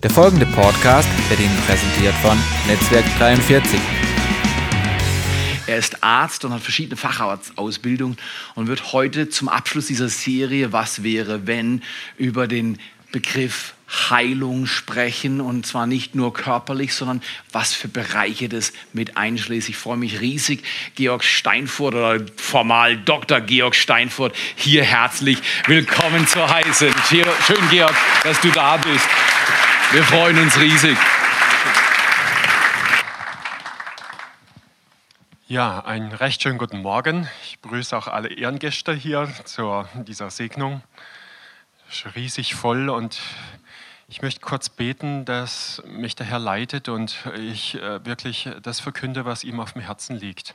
Der folgende Podcast wird Ihnen präsentiert von Netzwerk 43. Er ist Arzt und hat verschiedene Facharztausbildungen und wird heute zum Abschluss dieser Serie Was wäre, wenn über den Begriff Heilung sprechen und zwar nicht nur körperlich, sondern was für Bereiche das mit einschließt. Ich freue mich riesig, Georg Steinfurt oder formal Dr. Georg Steinfurt hier herzlich willkommen zu heißen. Schön, Georg, dass du da bist. Wir freuen uns riesig. Ja, einen recht schönen guten Morgen. Ich begrüße auch alle Ehrengäste hier zu dieser Segnung. Riesig voll und ich möchte kurz beten, dass mich der Herr leitet und ich äh, wirklich das verkünde, was ihm auf dem Herzen liegt.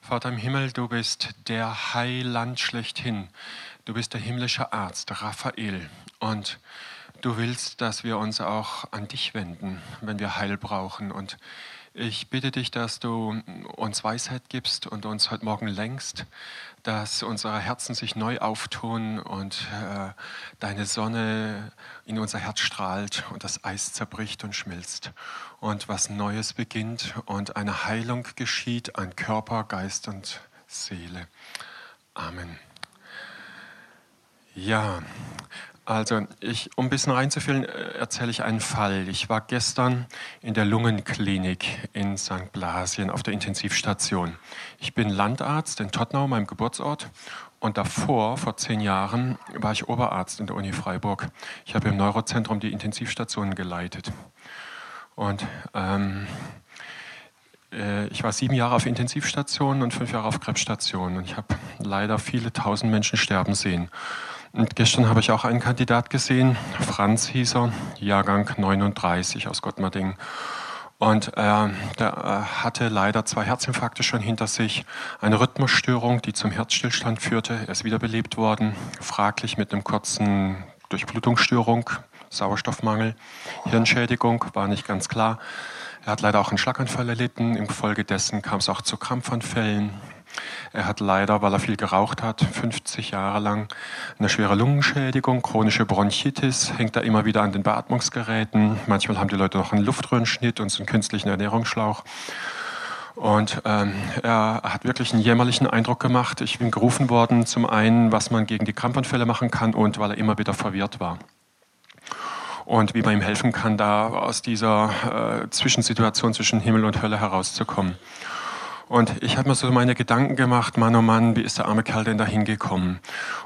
Vater im Himmel, du bist der Heiland schlechthin. Du bist der himmlische Arzt, Raphael. Und du willst, dass wir uns auch an dich wenden, wenn wir Heil brauchen. Und ich bitte dich, dass du uns Weisheit gibst und uns heute Morgen lenkst, dass unsere Herzen sich neu auftun und äh, deine Sonne in unser Herz strahlt und das Eis zerbricht und schmilzt und was Neues beginnt und eine Heilung geschieht an Körper, Geist und Seele. Amen. Ja, also, ich, um ein bisschen reinzufühlen, äh, erzähle ich einen Fall. Ich war gestern in der Lungenklinik in St. Blasien auf der Intensivstation. Ich bin Landarzt in Tottenau, meinem Geburtsort. Und davor, vor zehn Jahren, war ich Oberarzt in der Uni Freiburg. Ich habe im Neurozentrum die Intensivstationen geleitet. Und ähm, äh, ich war sieben Jahre auf Intensivstationen und fünf Jahre auf Krebsstationen. Und ich habe leider viele tausend Menschen sterben sehen. Und gestern habe ich auch einen Kandidat gesehen, Franz hieß er, Jahrgang 39 aus Gottmarding. Und äh, der äh, hatte leider zwei Herzinfarkte schon hinter sich, eine Rhythmusstörung, die zum Herzstillstand führte. Er ist wiederbelebt worden, fraglich mit einem kurzen Durchblutungsstörung, Sauerstoffmangel, Hirnschädigung, war nicht ganz klar. Er hat leider auch einen Schlaganfall erlitten. Infolgedessen kam es auch zu Krampfanfällen. Er hat leider, weil er viel geraucht hat, 50 Jahre lang eine schwere Lungenschädigung, chronische Bronchitis, hängt da immer wieder an den Beatmungsgeräten. Manchmal haben die Leute noch einen Luftröhrenschnitt und so einen künstlichen Ernährungsschlauch. Und ähm, er hat wirklich einen jämmerlichen Eindruck gemacht. Ich bin gerufen worden, zum einen, was man gegen die Krampfanfälle machen kann und weil er immer wieder verwirrt war. Und wie man ihm helfen kann, da aus dieser äh, Zwischensituation zwischen Himmel und Hölle herauszukommen. Und ich habe mir so meine Gedanken gemacht, Mann, oh Mann, wie ist der arme Kerl denn da hingekommen?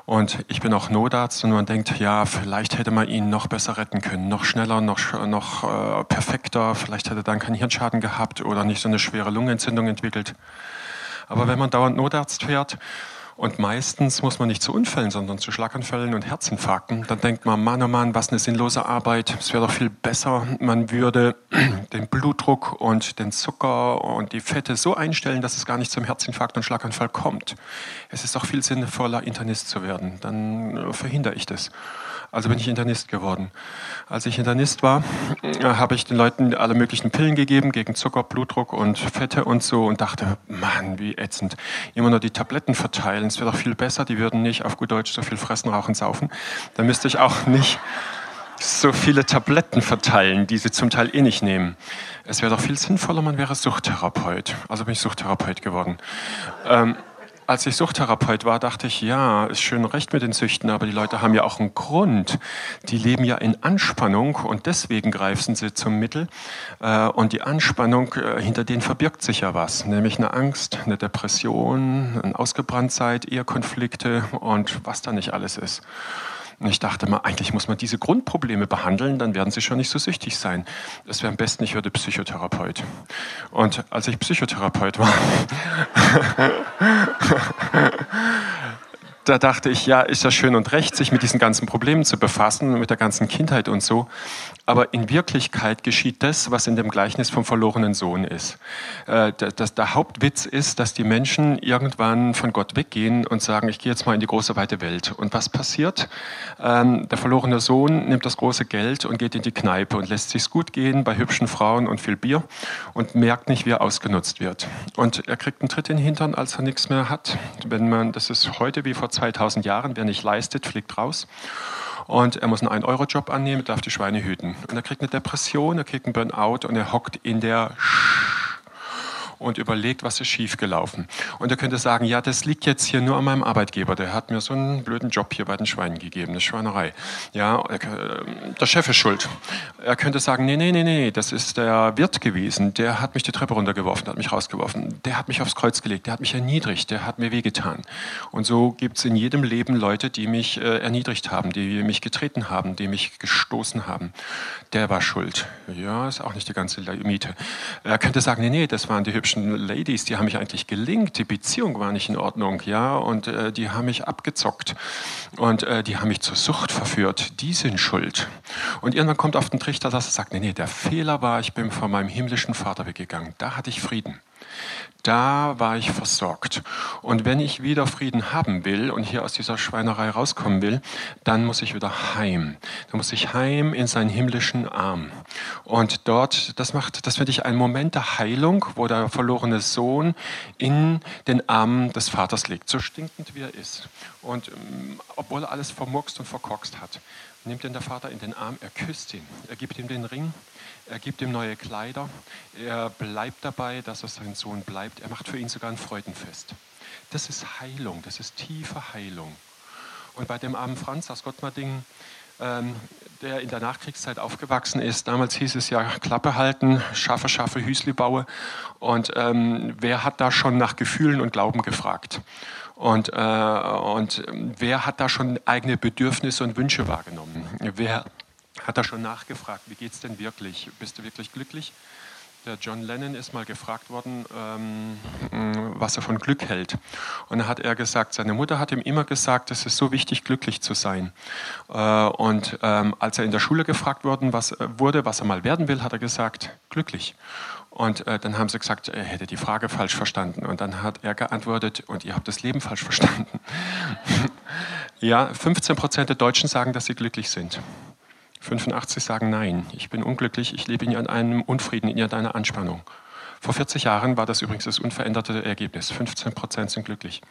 Und ich bin auch Notarzt und man denkt, ja, vielleicht hätte man ihn noch besser retten können, noch schneller, noch, noch äh, perfekter, vielleicht hätte er dann keinen Hirnschaden gehabt oder nicht so eine schwere Lungenentzündung entwickelt. Aber wenn man dauernd Notarzt fährt, und meistens muss man nicht zu Unfällen, sondern zu Schlaganfällen und Herzinfarkten. Dann denkt man, Mann, oh Mann, was eine sinnlose Arbeit. Es wäre doch viel besser, man würde den Blutdruck und den Zucker und die Fette so einstellen, dass es gar nicht zum Herzinfarkt und Schlaganfall kommt. Es ist doch viel sinnvoller, Internist zu werden. Dann verhindere ich das. Also bin ich Internist geworden. Als ich Internist war, äh, habe ich den Leuten alle möglichen Pillen gegeben gegen Zucker, Blutdruck und Fette und so und dachte, Mann, wie ätzend. Immer nur die Tabletten verteilen, es wäre doch viel besser, die würden nicht auf gut Deutsch so viel fressen, rauchen, saufen. Dann müsste ich auch nicht so viele Tabletten verteilen, die sie zum Teil eh nicht nehmen. Es wäre doch viel sinnvoller, man wäre Suchttherapeut. Also bin ich Suchttherapeut geworden. Ähm, als ich Suchttherapeut war, dachte ich, ja, ist schön recht mit den Süchten, aber die Leute haben ja auch einen Grund. Die leben ja in Anspannung und deswegen greifen sie zum Mittel. Äh, und die Anspannung, äh, hinter denen verbirgt sich ja was, nämlich eine Angst, eine Depression, ein Ausgebranntheit, Ehekonflikte und was da nicht alles ist. Und ich dachte mal, eigentlich muss man diese Grundprobleme behandeln, dann werden sie schon nicht so süchtig sein. Es wäre am besten, ich würde Psychotherapeut. Und als ich Psychotherapeut war, da dachte ich, ja, ist ja schön und recht, sich mit diesen ganzen Problemen zu befassen, mit der ganzen Kindheit und so. Aber in Wirklichkeit geschieht das, was in dem Gleichnis vom verlorenen Sohn ist. Äh, das, der Hauptwitz ist, dass die Menschen irgendwann von Gott weggehen und sagen, ich gehe jetzt mal in die große weite Welt. Und was passiert? Ähm, der verlorene Sohn nimmt das große Geld und geht in die Kneipe und lässt sich's gut gehen bei hübschen Frauen und viel Bier und merkt nicht, wie er ausgenutzt wird. Und er kriegt einen Tritt in den Hintern, als er nichts mehr hat. Wenn man, das ist heute wie vor 2000 Jahren, wer nicht leistet, fliegt raus. Und er muss einen 1-Euro-Job annehmen, darf die Schweine hüten. Und er kriegt eine Depression, er kriegt einen Burnout und er hockt in der Sch und überlegt, was ist schiefgelaufen. Und er könnte sagen, ja, das liegt jetzt hier nur an meinem Arbeitgeber. Der hat mir so einen blöden Job hier bei den Schweinen gegeben, eine Schweinerei. Ja, der Chef ist schuld. Er könnte sagen, nee, nee, nee, nee, das ist der Wirt gewesen. Der hat mich die Treppe runtergeworfen, hat mich rausgeworfen. Der hat mich aufs Kreuz gelegt, der hat mich erniedrigt, der hat mir wehgetan. Und so gibt es in jedem Leben Leute, die mich äh, erniedrigt haben, die mich getreten haben, die mich gestoßen haben. Der war schuld. Ja, ist auch nicht die ganze Miete. Er könnte sagen, nee, nee, das waren die hübschen hübschen Ladies, die haben mich eigentlich gelingt, die Beziehung war nicht in Ordnung, ja, und äh, die haben mich abgezockt und äh, die haben mich zur Sucht verführt, die sind schuld. Und irgendwann kommt auf den Trichter, dass er sagt, nee, nee, der Fehler war, ich bin von meinem himmlischen Vater weggegangen, da hatte ich Frieden da war ich versorgt. Und wenn ich wieder Frieden haben will und hier aus dieser Schweinerei rauskommen will, dann muss ich wieder heim. Dann muss ich heim in seinen himmlischen Arm. Und dort, das macht, das finde ich ein Moment der Heilung, wo der verlorene Sohn in den Armen des Vaters liegt, so stinkend wie er ist. Und ähm, obwohl er alles vermurkst und verkorkst hat, nimmt ihn der Vater in den Arm, er küsst ihn, er gibt ihm den Ring, er gibt ihm neue Kleider, er bleibt dabei, dass er sein Sohn bleibt, er macht für ihn sogar ein Freudenfest. Das ist Heilung, das ist tiefe Heilung. Und bei dem armen Franz aus Gottmardingen, ähm, der in der Nachkriegszeit aufgewachsen ist. Damals hieß es ja Klappe halten, scharfe, scharfe Hüsli baue. Und ähm, wer hat da schon nach Gefühlen und Glauben gefragt? Und, äh, und wer hat da schon eigene Bedürfnisse und Wünsche wahrgenommen? Wer hat da schon nachgefragt, wie geht es denn wirklich? Bist du wirklich glücklich? Der John Lennon ist mal gefragt worden, ähm, was er von Glück hält. Und da hat er gesagt, seine Mutter hat ihm immer gesagt, es ist so wichtig, glücklich zu sein. Äh, und ähm, als er in der Schule gefragt worden, was, äh, wurde, was er mal werden will, hat er gesagt, glücklich. Und äh, dann haben sie gesagt, er hätte die Frage falsch verstanden. Und dann hat er geantwortet, und ihr habt das Leben falsch verstanden. ja, 15 Prozent der Deutschen sagen, dass sie glücklich sind. 85 sagen nein, ich bin unglücklich, ich lebe in einem Unfrieden, in einer Anspannung. Vor 40 Jahren war das übrigens das unveränderte Ergebnis. 15 Prozent sind glücklich.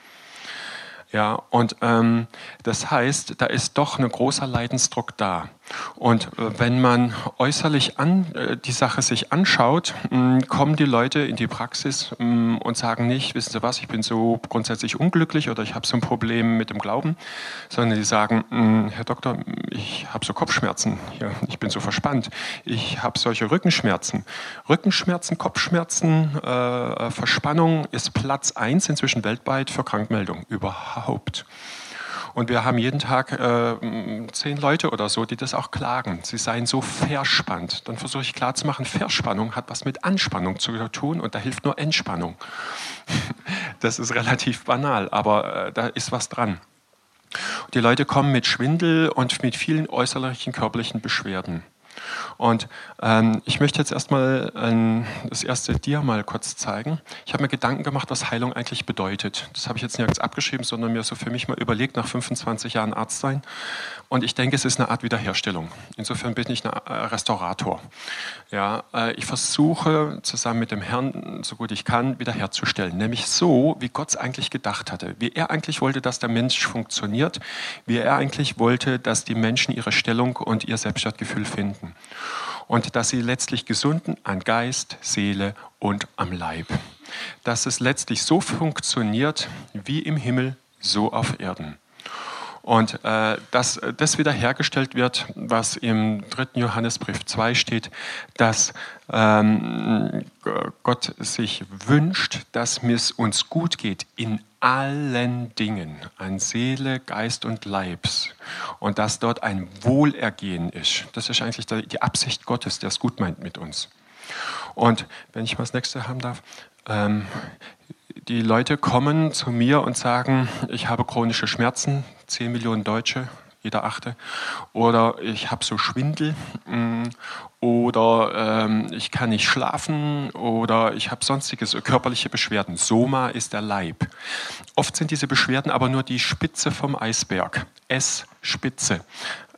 Ja, und ähm, das heißt, da ist doch ein großer Leidensdruck da. Und äh, wenn man äußerlich an, äh, die Sache sich anschaut, mh, mm, kommen die Leute in die Praxis mh, mm, und sagen nicht, wissen Sie was, ich bin so grundsätzlich unglücklich oder ich habe so ein Problem mit dem Glauben, sondern die sagen, mh, mm, Herr Doktor, ich habe so Kopfschmerzen, ja, ich bin so verspannt, ich habe solche Rückenschmerzen. Rückenschmerzen, Kopfschmerzen, äh, Verspannung ist Platz eins inzwischen weltweit für Krankmeldung überhaupt. Und wir haben jeden Tag äh, zehn Leute oder so, die das auch klagen. Sie seien so verspannt. Dann versuche ich klarzumachen, Verspannung hat was mit Anspannung zu tun und da hilft nur Entspannung. Das ist relativ banal, aber äh, da ist was dran. Die Leute kommen mit Schwindel und mit vielen äußerlichen körperlichen Beschwerden. Und ähm, ich möchte jetzt erstmal ähm, das erste Dia mal kurz zeigen. Ich habe mir Gedanken gemacht, was Heilung eigentlich bedeutet. Das habe ich jetzt nirgends abgeschrieben, sondern mir so für mich mal überlegt, nach 25 Jahren Arzt sein. Und ich denke, es ist eine Art Wiederherstellung. Insofern bin ich ein äh, Restaurator. Ja, äh, ich versuche zusammen mit dem Herrn, so gut ich kann, wiederherzustellen. Nämlich so, wie Gott es eigentlich gedacht hatte. Wie er eigentlich wollte, dass der Mensch funktioniert. Wie er eigentlich wollte, dass die Menschen ihre Stellung und ihr Selbstwertgefühl finden. Und dass sie letztlich gesunden an Geist, Seele und am Leib. Dass es letztlich so funktioniert wie im Himmel, so auf Erden. Und äh, dass das wiederhergestellt wird, was im 3. Johannesbrief 2 steht, dass ähm, Gott sich wünscht, dass es uns gut geht in allen Dingen, an Seele, Geist und Leibs. Und dass dort ein Wohlergehen ist. Das ist eigentlich die Absicht Gottes, der es gut meint mit uns. Und wenn ich mal das nächste haben darf, ähm, die Leute kommen zu mir und sagen, ich habe chronische Schmerzen, 10 Millionen Deutsche, jeder achte, oder ich habe so Schwindel, mm, oder ähm, ich kann nicht schlafen, oder ich habe sonstige körperliche Beschwerden. Soma ist der Leib. Oft sind diese Beschwerden aber nur die Spitze vom Eisberg. S-Spitze.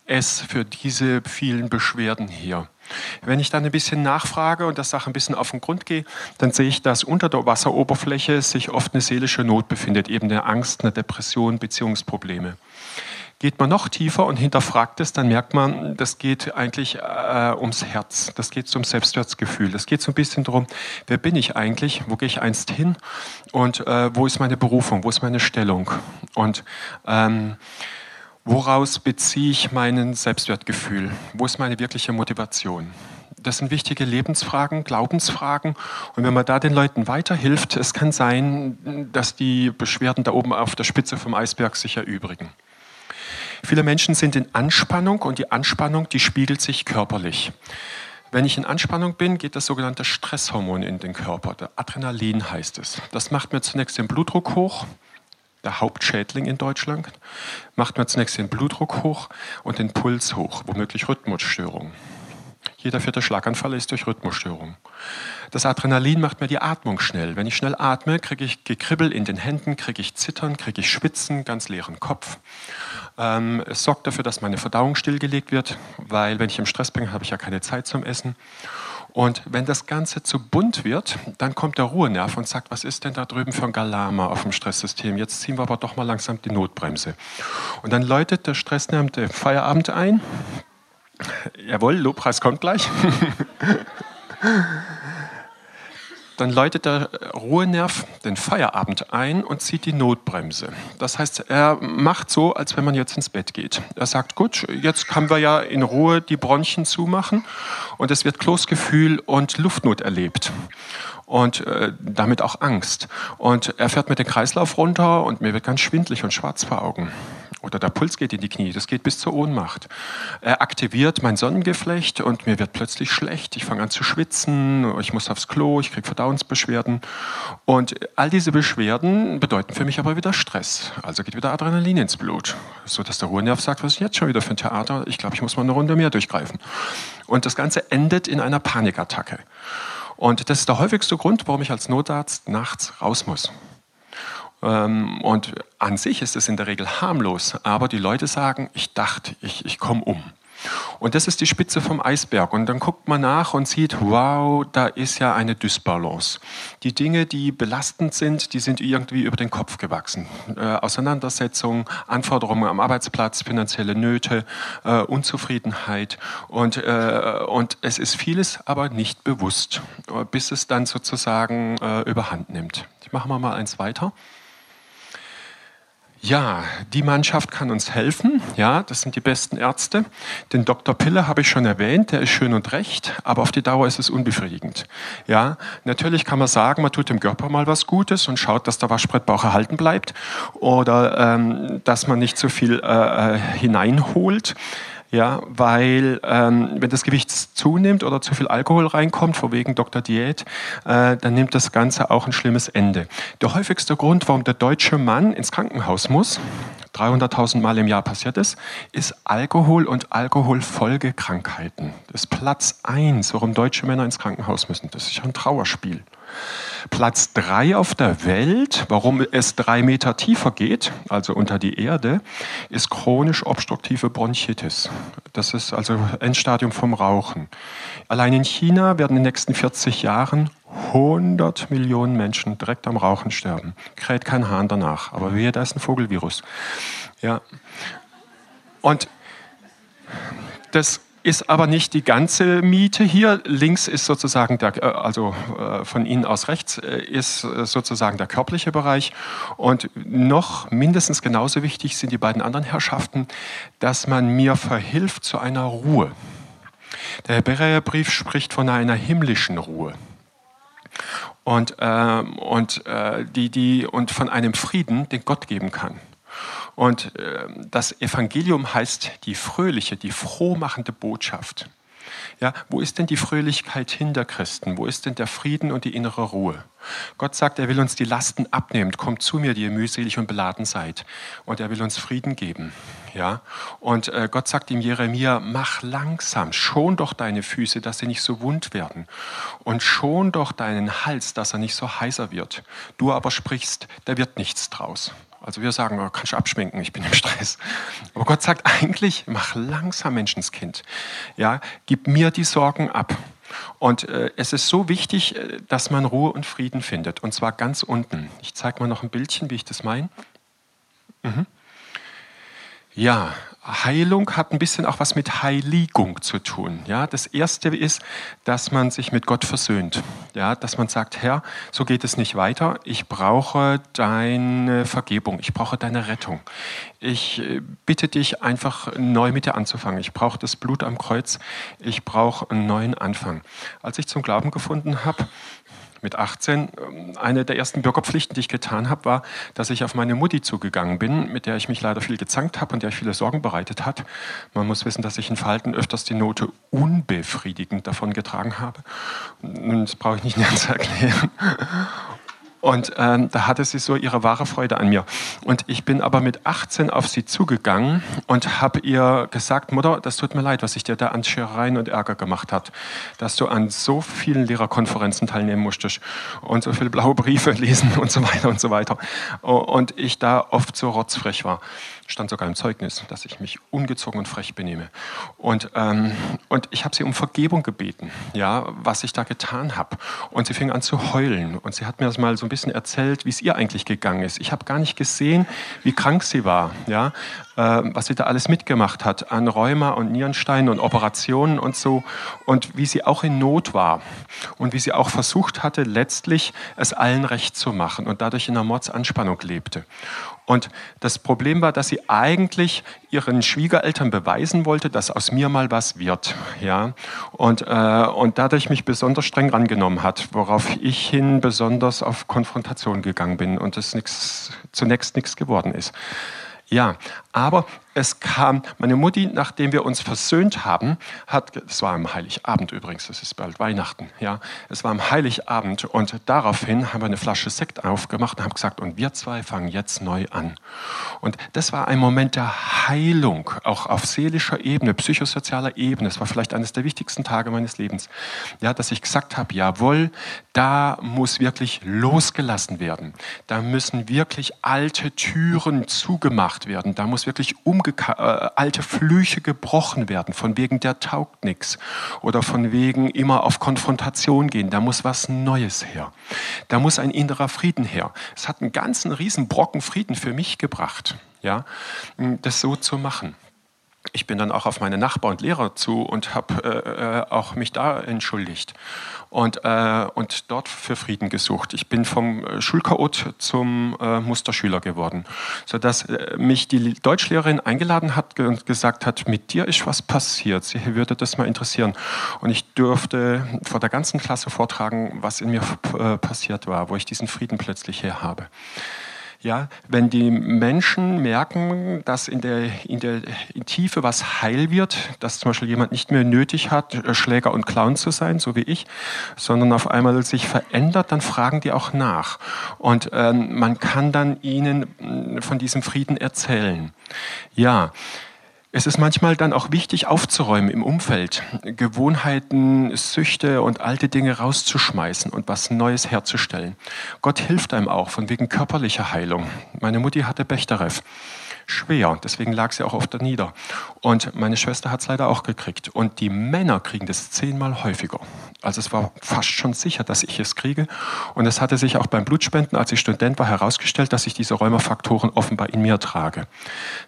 S für diese vielen Beschwerden hier. Wenn ich dann ein bisschen nachfrage und der Sache ein bisschen auf den Grund gehe, dann sehe ich, dass unter der Wasseroberfläche sich oft eine seelische Not befindet, eben eine Angst, eine Depression, Beziehungsprobleme. Geht man noch tiefer und hinterfragt es, dann merkt man, das geht eigentlich äh, ums Herz, das geht zum Selbstwertgefühl, das geht so ein bisschen darum, wer bin ich eigentlich, wo gehe ich einst hin? Und äh, wo ist meine Berufung, wo ist meine Stellung? Und ähm, woraus beziehe ich mein Selbstwertgefühl, wo ist meine wirkliche Motivation. Das sind wichtige Lebensfragen, Glaubensfragen. Und wenn man da den Leuten weiterhilft, es kann sein, dass die Beschwerden da oben auf der Spitze vom Eisberg sich erübrigen. Viele Menschen sind in Anspannung und die Anspannung, die spiegelt sich körperlich. Wenn ich in Anspannung bin, geht das sogenannte Stresshormon in den Körper. Der Adrenalin heißt es. Das macht mir zunächst den Blutdruck hoch. Der Hauptschädling in Deutschland macht mir zunächst den Blutdruck hoch und den Puls hoch, womöglich Rhythmusstörungen. Jeder vierte Schlaganfall ist durch Rhythmusstörung. Das Adrenalin macht mir die Atmung schnell. Wenn ich schnell atme, kriege ich Gekribbel in den Händen, kriege ich Zittern, kriege ich Schwitzen, ganz leeren Kopf. Ähm, es sorgt dafür, dass meine Verdauung stillgelegt wird, weil wenn ich im Stress bin, habe ich ja keine Zeit zum Essen. Und wenn das Ganze zu bunt wird, dann kommt der Ruhenerv und sagt, was ist denn da drüben für ein Galama auf dem Stresssystem? Jetzt ziehen wir aber doch mal langsam die Notbremse. Und dann läutet der Stressnerv den Feierabend ein Jawohl, Lobpreis kommt gleich. Dann läutet der Ruhenerv den Feierabend ein und zieht die Notbremse. Das heißt, er macht so, als wenn man jetzt ins Bett geht. Er sagt, gut, jetzt können wir ja in Ruhe die Bronchien zumachen und es wird Kloßgefühl und Luftnot erlebt und äh, damit auch Angst. Und er fährt mit dem Kreislauf runter und mir wird ganz schwindlig und schwarz vor Augen. Oder der Puls geht in die Knie, das geht bis zur Ohnmacht. Er aktiviert mein Sonnengeflecht und mir wird plötzlich schlecht. Ich fange an zu schwitzen, ich muss aufs Klo, ich kriege Verdauungsbeschwerden. Und all diese Beschwerden bedeuten für mich aber wieder Stress. Also geht wieder Adrenalin ins Blut. So dass der Ruhenerv sagt, was ist jetzt schon wieder für ein Theater? Ich glaube, ich muss mal eine Runde mehr durchgreifen. Und das Ganze endet in einer Panikattacke. Und das ist der häufigste Grund, warum ich als Notarzt nachts raus muss. Ähm, und an sich ist es in der Regel harmlos, aber die Leute sagen, ich dachte, ich, ich komme um. Und das ist die Spitze vom Eisberg. Und dann guckt man nach und sieht, wow, da ist ja eine Dysbalance. Die Dinge, die belastend sind, die sind irgendwie über den Kopf gewachsen. Äh, Auseinandersetzungen, Anforderungen am Arbeitsplatz, finanzielle Nöte, äh, Unzufriedenheit. Und, äh, und es ist vieles aber nicht bewusst, bis es dann sozusagen äh, überhand nimmt. Ich mache mal eins weiter. Ja, die Mannschaft kann uns helfen. Ja, das sind die besten Ärzte. Den Dr. Pille habe ich schon erwähnt, der ist schön und recht, aber auf die Dauer ist es unbefriedigend. Ja, natürlich kann man sagen, man tut dem Körper mal was Gutes und schaut, dass der Waschbrettbauch erhalten bleibt oder ähm, dass man nicht so viel äh, äh hineinholt ja, weil ähm, wenn das Gewicht zunimmt oder zu viel Alkohol reinkommt, vor wegen Dr. Diät, äh, dann nimmt das Ganze auch ein schlimmes Ende. Der häufigste Grund, warum der deutsche Mann ins Krankenhaus muss, 300.000 Mal im Jahr passiert ist, ist Alkohol und Alkoholfolgekrankheiten. Das ist Platz eins, warum deutsche Männer ins Krankenhaus müssen. Das ist ja ein Trauerspiel. Platz drei auf der Welt, warum es drei Meter tiefer geht, also unter die Erde, ist chronisch obstruktive Bronchitis. Das ist also Endstadium vom Rauchen. Allein in China werden in den nächsten 40 Jahren 100 Millionen Menschen direkt am Rauchen sterben. Kräht kein Hahn danach. Aber wehe, da ist ein Vogelvirus. Ja. Und das ist aber nicht die ganze Miete hier. Links ist sozusagen der, äh, also äh, von Ihnen aus rechts äh, ist sozusagen der körperliche Bereich. Und noch mindestens genauso wichtig sind die beiden anderen Herrschaften, dass man mir verhilft zu einer Ruhe. Der Hebräerbrief spricht von einer himmlischen Ruhe. Und, äh, und, äh, die, die, und von einem Frieden, den Gott geben kann. Und äh, das Evangelium heißt die fröhliche, die frohmachende Botschaft. Ja, wo ist denn die Fröhlichkeit hinter Christen? Wo ist denn der Frieden und die innere Ruhe? Gott sagt, er will uns die Lasten abnehmen. Kommt zu mir, die ihr mühselig und beladen seid. Und er will uns Frieden geben. Ja? Und äh, Gott sagt ihm Jeremia, mach langsam, schon doch deine Füße, dass sie nicht so wund werden. Und schon doch deinen Hals, dass er nicht so heißer wird. Du aber sprichst, da wird nichts draus. Also wir sagen, oh, kannst du abschminken, ich bin im Stress. Aber Gott sagt eigentlich, mach langsam Menschenskind. Ja, gib mir die Sorgen ab. Und äh, es ist so wichtig, äh, dass man Ruhe und Frieden findet. Und zwar ganz unten. Ich zeige mal noch ein Bildchen, wie ich das meine. Mhm. Ja, Heilung hat ein bisschen auch was mit Heiligung zu tun. Ja, das erste ist, dass man sich mit Gott versöhnt. Ja, dass man sagt, Herr, so geht es nicht weiter. Ich brauche deine Vergebung. Ich brauche deine Rettung. Ich äh, bitte dich einfach neu mit dir anzufangen. Ich brauche das Blut am Kreuz. Ich brauche einen neuen Anfang. Als ich zum Glauben gefunden habe, mit 18. Ähm, eine der ersten Bürgerpflichten, die ich getan habe, war, dass ich auf meine Mutti zugegangen bin, mit der ich mich leider viel gezankt habe und der ich viele Sorgen bereitet hat. Man muss wissen, dass ich in Verhalten öfters die Note unbefriedigend davon getragen habe. Nun, das brauche ich nicht näher zu erklären. Und ähm, da hatte sie so ihre wahre Freude an mir. Und ich bin aber mit 18 auf sie zugegangen und habe ihr gesagt, Mutter, das tut mir leid, was ich dir da an Scherereien und Ärger gemacht hat, dass du an so vielen Lehrerkonferenzen teilnehmen musstest und so viele blaue Briefe lesen und so weiter und so weiter. Und ich da oft so rotzfrech war stand sogar im Zeugnis, dass ich mich ungezogen und frech benehme. Und, ähm, und ich habe sie um Vergebung gebeten, ja, was ich da getan habe. Und sie fing an zu heulen. Und sie hat mir das mal so ein bisschen erzählt, wie es ihr eigentlich gegangen ist. Ich habe gar nicht gesehen, wie krank sie war, ja, äh, was sie da alles mitgemacht hat an Rheuma und Nierensteinen und Operationen und so. Und wie sie auch in Not war. Und wie sie auch versucht hatte, letztlich es allen recht zu machen und dadurch in einer Mordsanspannung lebte. Und das Problem war, dass sie eigentlich ihren Schwiegereltern beweisen wollte, dass aus mir mal was wird. Ja? Und, äh, und dadurch mich besonders streng rangenommen hat, worauf ich hin besonders auf Konfrontation gegangen bin und es nix, zunächst nichts geworden ist. Ja, aber es kam, meine Mutti, nachdem wir uns versöhnt haben, hat, es war am Heiligabend übrigens, es ist bald Weihnachten, ja, es war am Heiligabend und daraufhin haben wir eine Flasche Sekt aufgemacht und haben gesagt, und wir zwei fangen jetzt neu an. Und das war ein Moment der Heilung, auch auf seelischer Ebene, psychosozialer Ebene. Es war vielleicht eines der wichtigsten Tage meines Lebens, ja, dass ich gesagt habe, jawohl, da muss wirklich losgelassen werden. Da müssen wirklich alte Türen zugemacht werden. Da muss wirklich um äh, alte Flüche gebrochen werden, von wegen der taugt nichts oder von wegen immer auf Konfrontation gehen. Da muss was Neues her. Da muss ein innerer Frieden her. Es hat einen ganzen riesen Brocken Frieden für mich gebracht, ja, das so zu machen ich bin dann auch auf meine Nachbar und Lehrer zu und habe äh, äh, auch mich da entschuldigt und, äh, und dort für Frieden gesucht. Ich bin vom äh, Schulchaot zum äh, Musterschüler geworden, sodass äh, mich die Deutschlehrerin eingeladen hat und gesagt hat, mit dir ist was passiert, sie würde das mal interessieren. Und ich durfte vor der ganzen Klasse vortragen, was in mir passiert war, wo ich diesen Frieden plötzlich her habe. Ja, wenn die Menschen merken, dass in der, in der Tiefe was heil wird, dass zum Beispiel jemand nicht mehr nötig hat, Schläger und Clown zu sein, so wie ich, sondern auf einmal sich verändert, dann fragen die auch nach. Und ähm, man kann dann ihnen von diesem Frieden erzählen. Ja, es ist manchmal dann auch wichtig aufzuräumen im Umfeld, Gewohnheiten, Süchte und alte Dinge rauszuschmeißen und was Neues herzustellen. Gott hilft einem auch von wegen körperlicher Heilung. Meine Mutti hatte Bechterew schwer. Deswegen lag sie auch oft nieder. Und meine Schwester hat es leider auch gekriegt. Und die Männer kriegen das zehnmal häufiger. Also es war fast schon sicher, dass ich es kriege. Und es hatte sich auch beim Blutspenden, als ich Student war, herausgestellt, dass ich diese Rheumafaktoren offenbar in mir trage.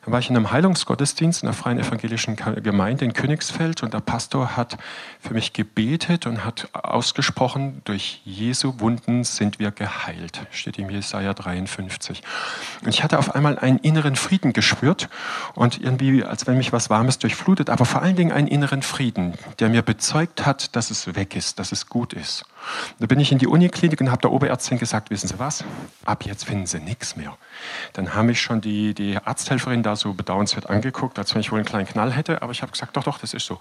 Dann war ich in einem Heilungsgottesdienst in der Freien Evangelischen Gemeinde in Königsfeld und der Pastor hat für mich gebetet und hat ausgesprochen, durch Jesu Wunden sind wir geheilt. Steht im Jesaja 53. Und ich hatte auf einmal einen inneren Frieden gespürt und irgendwie, als wenn mich was Warmes durchflutet, aber vor allen Dingen einen inneren Frieden, der mir bezeugt hat, dass es weg ist, dass es gut ist. Da bin ich in die Uniklinik und habe der Oberärztin gesagt, wissen Sie was, ab jetzt finden Sie nichts mehr. Dann haben mich schon die, die Arzthelferin da so bedauernswert angeguckt, als wenn ich wohl einen kleinen Knall hätte, aber ich habe gesagt, doch, doch, das ist so.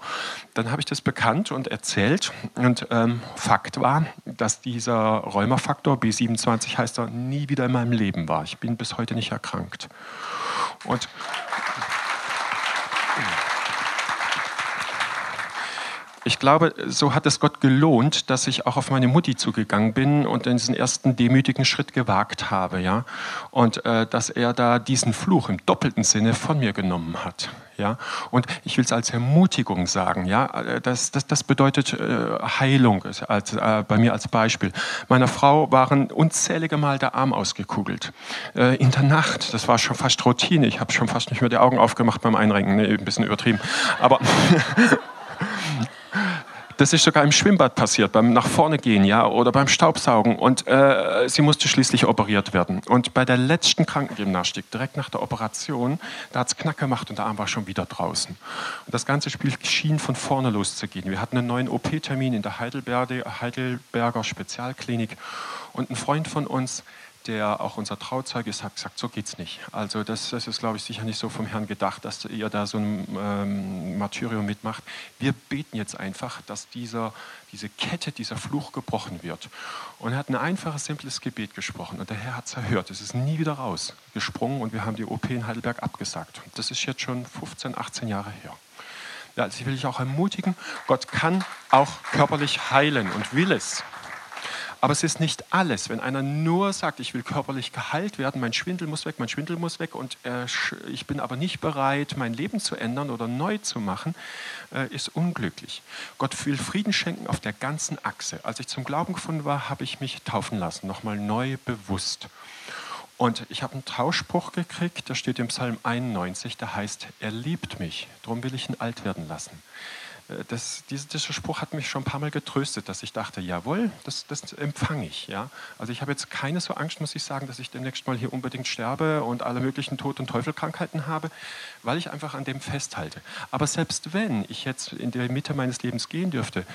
Dann habe ich das bekannt und erzählt und ähm, Fakt war, dass dieser Rheumafaktor, B27 heißt er, nie wieder in meinem Leben war. Ich bin bis heute nicht erkrankt. Und ich glaube, so hat es Gott gelohnt, dass ich auch auf meine Mutti zugegangen bin und diesen ersten demütigen Schritt gewagt habe, ja, und äh, dass er da diesen Fluch im doppelten Sinne von mir genommen hat. Ja? Und ich will es als Ermutigung sagen. Ja? Das, das, das bedeutet äh, Heilung als, äh, bei mir als Beispiel. Meiner Frau waren unzählige Mal der Arm ausgekugelt. Äh, in der Nacht, das war schon fast Routine. Ich habe schon fast nicht mehr die Augen aufgemacht beim Einrenken. Nee, ein bisschen übertrieben. Aber Das ist sogar im Schwimmbad passiert, beim nach vorne gehen, ja, oder beim Staubsaugen. Und äh, sie musste schließlich operiert werden. Und bei der letzten Krankengymnastik, direkt nach der Operation, da hat es Knack gemacht und der Arm war schon wieder draußen. Und das ganze Spiel schien von vorne loszugehen. Wir hatten einen neuen OP-Termin in der Heidelberger, Heidelberger Spezialklinik. Und ein Freund von uns, der auch unser Trauzeuge ist, hat gesagt, so geht's nicht. Also das, das ist, glaube ich, sicher nicht so vom Herrn gedacht, dass ihr da so ein ähm, Martyrium mitmacht. Wir beten jetzt einfach, dass dieser, diese Kette, dieser Fluch gebrochen wird. Und er hat ein einfaches, simples Gebet gesprochen und der Herr hat es erhört. Es ist nie wieder rausgesprungen und wir haben die OP in Heidelberg abgesagt. Das ist jetzt schon 15, 18 Jahre her. Ja, also ich will dich auch ermutigen, Gott kann auch körperlich heilen und will es. Aber es ist nicht alles. Wenn einer nur sagt, ich will körperlich geheilt werden, mein Schwindel muss weg, mein Schwindel muss weg und äh, ich bin aber nicht bereit, mein Leben zu ändern oder neu zu machen, äh, ist unglücklich. Gott will Frieden schenken auf der ganzen Achse. Als ich zum Glauben gefunden war, habe ich mich taufen lassen, nochmal neu bewusst. Und ich habe einen Tauschspruch gekriegt, der steht im Psalm 91, der heißt, er liebt mich, darum will ich ihn alt werden lassen. Äh, das, dieser, dieser Spruch hat mich schon ein paar Mal getröstet, dass ich dachte, jawohl, das, das empfange ich. Ja? Also ich habe jetzt keine so Angst, muss ich sagen, dass ich demnächst mal hier unbedingt sterbe und alle möglichen Tod- und Teufelkrankheiten habe, weil ich einfach an dem festhalte. Aber selbst wenn ich jetzt in der Mitte meines Lebens gehen dürfte,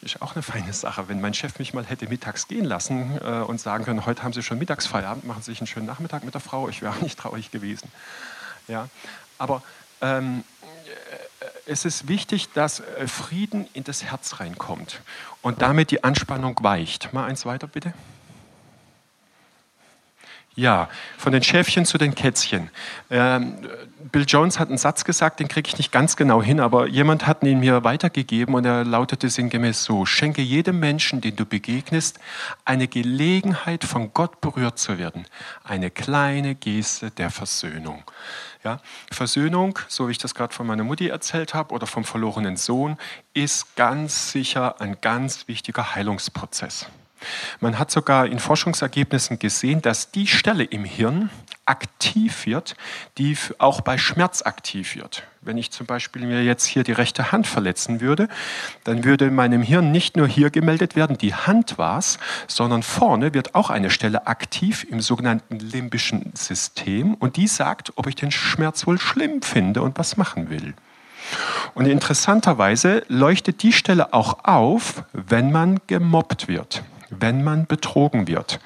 ist auch eine feine Sache, wenn mein Chef mich mal hätte mittags gehen lassen äh, und sagen können, heute haben Sie schon Mittagsfeierabend, machen Sie sich einen schönen Nachmittag mit der Frau, ich wäre auch nicht traurig gewesen. Ja? Aber ähm, es ist wichtig, dass äh, Frieden in das Herz reinkommt und damit die Anspannung weicht. Mal eins weiter, bitte. Ja, von den Schäfchen zu den Kätzchen. Ähm, Bill Jones hat einen Satz gesagt, den kriege ich nicht ganz genau hin, aber jemand hat ihn mir weitergegeben und er lautete sinngemäß so, schenke jedem Menschen, den du begegnest, eine Gelegenheit, von Gott berührt zu werden. Eine kleine Geste der Versöhnung. Ja, Versöhnung, so wie ich das gerade von meiner Mutti erzählt habe oder vom verlorenen Sohn, ist ganz sicher ein ganz wichtiger Heilungsprozess. Man hat sogar in Forschungsergebnissen gesehen, dass die Stelle im Hirn aktiv wird, die auch bei Schmerz aktiv wird. Wenn ich zum Beispiel mir jetzt hier die rechte Hand verletzen würde, dann würde in meinem Hirn nicht nur hier gemeldet werden, die Hand war's, sondern vorne wird auch eine Stelle aktiv im sogenannten limbischen System und die sagt, ob ich den Schmerz wohl schlimm finde und was machen will. Und interessanterweise leuchtet die Stelle auch auf, wenn man gemobbt wird wenn man betrogen wird,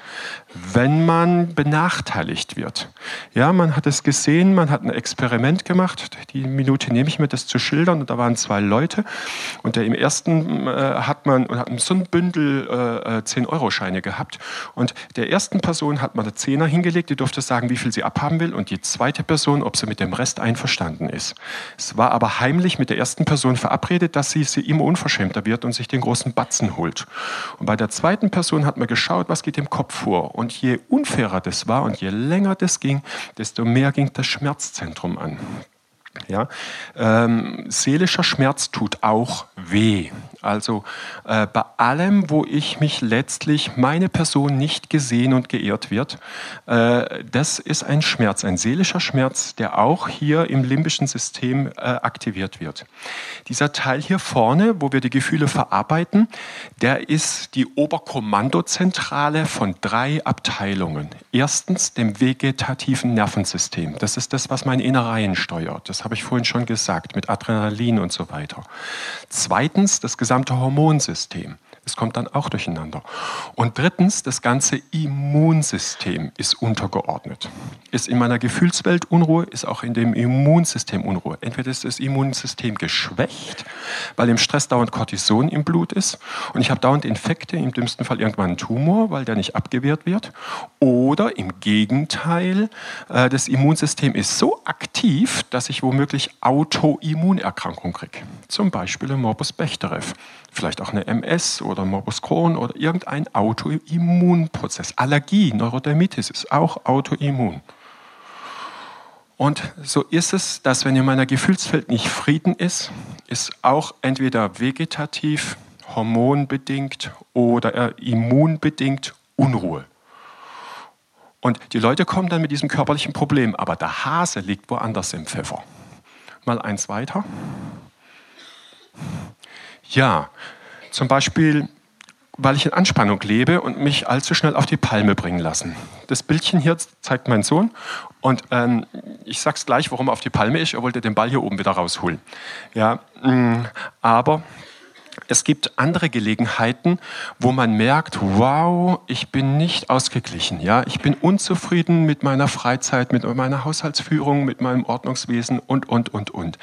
wenn man benachteiligt wird. Ja, man hat es gesehen, man hat ein Experiment gemacht. Die Minute nehme ich mir, das zu schildern. Und da waren zwei Leute. Und der im ersten äh, hat man hat so ein Bündel äh, 10-Euro-Scheine äh, gehabt. Und der ersten Person hat man eine Zehner hingelegt, die durfte sagen, wie viel sie abhaben will. Und die zweite Person, ob sie mit dem Rest einverstanden ist. Es war aber heimlich mit der ersten Person verabredet, dass sie, sie immer unverschämter wird und sich den großen Batzen holt. Und bei der zweiten Person hat man geschaut, was geht im Kopf vor. Und je unfairer das war und je länger das ging, desto mehr ging das Schmerzzentrum an. Ja? Ähm, seelischer Schmerz tut auch weh. Also äh, bei allem, wo ich mich letztlich meine Person nicht gesehen und geehrt wird, äh, das ist ein Schmerz, ein seelischer Schmerz, der auch hier im limbischen System äh, aktiviert wird. Dieser Teil hier vorne, wo wir die Gefühle verarbeiten, der ist die Oberkommandozentrale von drei Abteilungen. Erstens dem vegetativen Nervensystem. Das ist das, was meine Innereien steuert. Das habe ich vorhin schon gesagt, mit Adrenalin und so weiter. Zweitens das gesamte Hormonsystem. Es kommt dann auch durcheinander. Und drittens, das ganze Immunsystem ist untergeordnet. Ist in meiner Gefühlswelt Unruhe, ist auch in dem Immunsystem Unruhe. Entweder ist das Immunsystem geschwächt, weil im Stress dauernd Cortison im Blut ist und ich habe dauernd Infekte, im dümmsten Fall irgendwann einen Tumor, weil der nicht abgewehrt wird. Oder im Gegenteil, äh, das Immunsystem ist so aktiv, dass ich womöglich Autoimmunerkrankung kriege. Zum Beispiel ein Morbus Bechterew vielleicht auch eine MS oder Morbus Crohn oder irgendein Autoimmunprozess. Allergie, Neurodermitis ist auch Autoimmun. Und so ist es, dass wenn in meiner Gefühlswelt nicht Frieden ist, ist auch entweder vegetativ, hormonbedingt oder immunbedingt Unruhe. Und die Leute kommen dann mit diesem körperlichen Problem, aber der Hase liegt woanders im Pfeffer. Mal eins weiter. Ja, zum Beispiel, weil ich in Anspannung lebe und mich allzu schnell auf die Palme bringen lassen. Das Bildchen hier zeigt mein Sohn und ähm, ich sag's gleich, warum er auf die Palme ist. Er wollte den Ball hier oben wieder rausholen. Ja, mh, mm, aber es gibt andere Gelegenheiten, wo man merkt, wow, ich bin nicht ausgeglichen. Ja, ich bin unzufrieden mit meiner Freizeit, mit meiner Haushaltsführung, mit meinem Ordnungswesen und, und, und, und.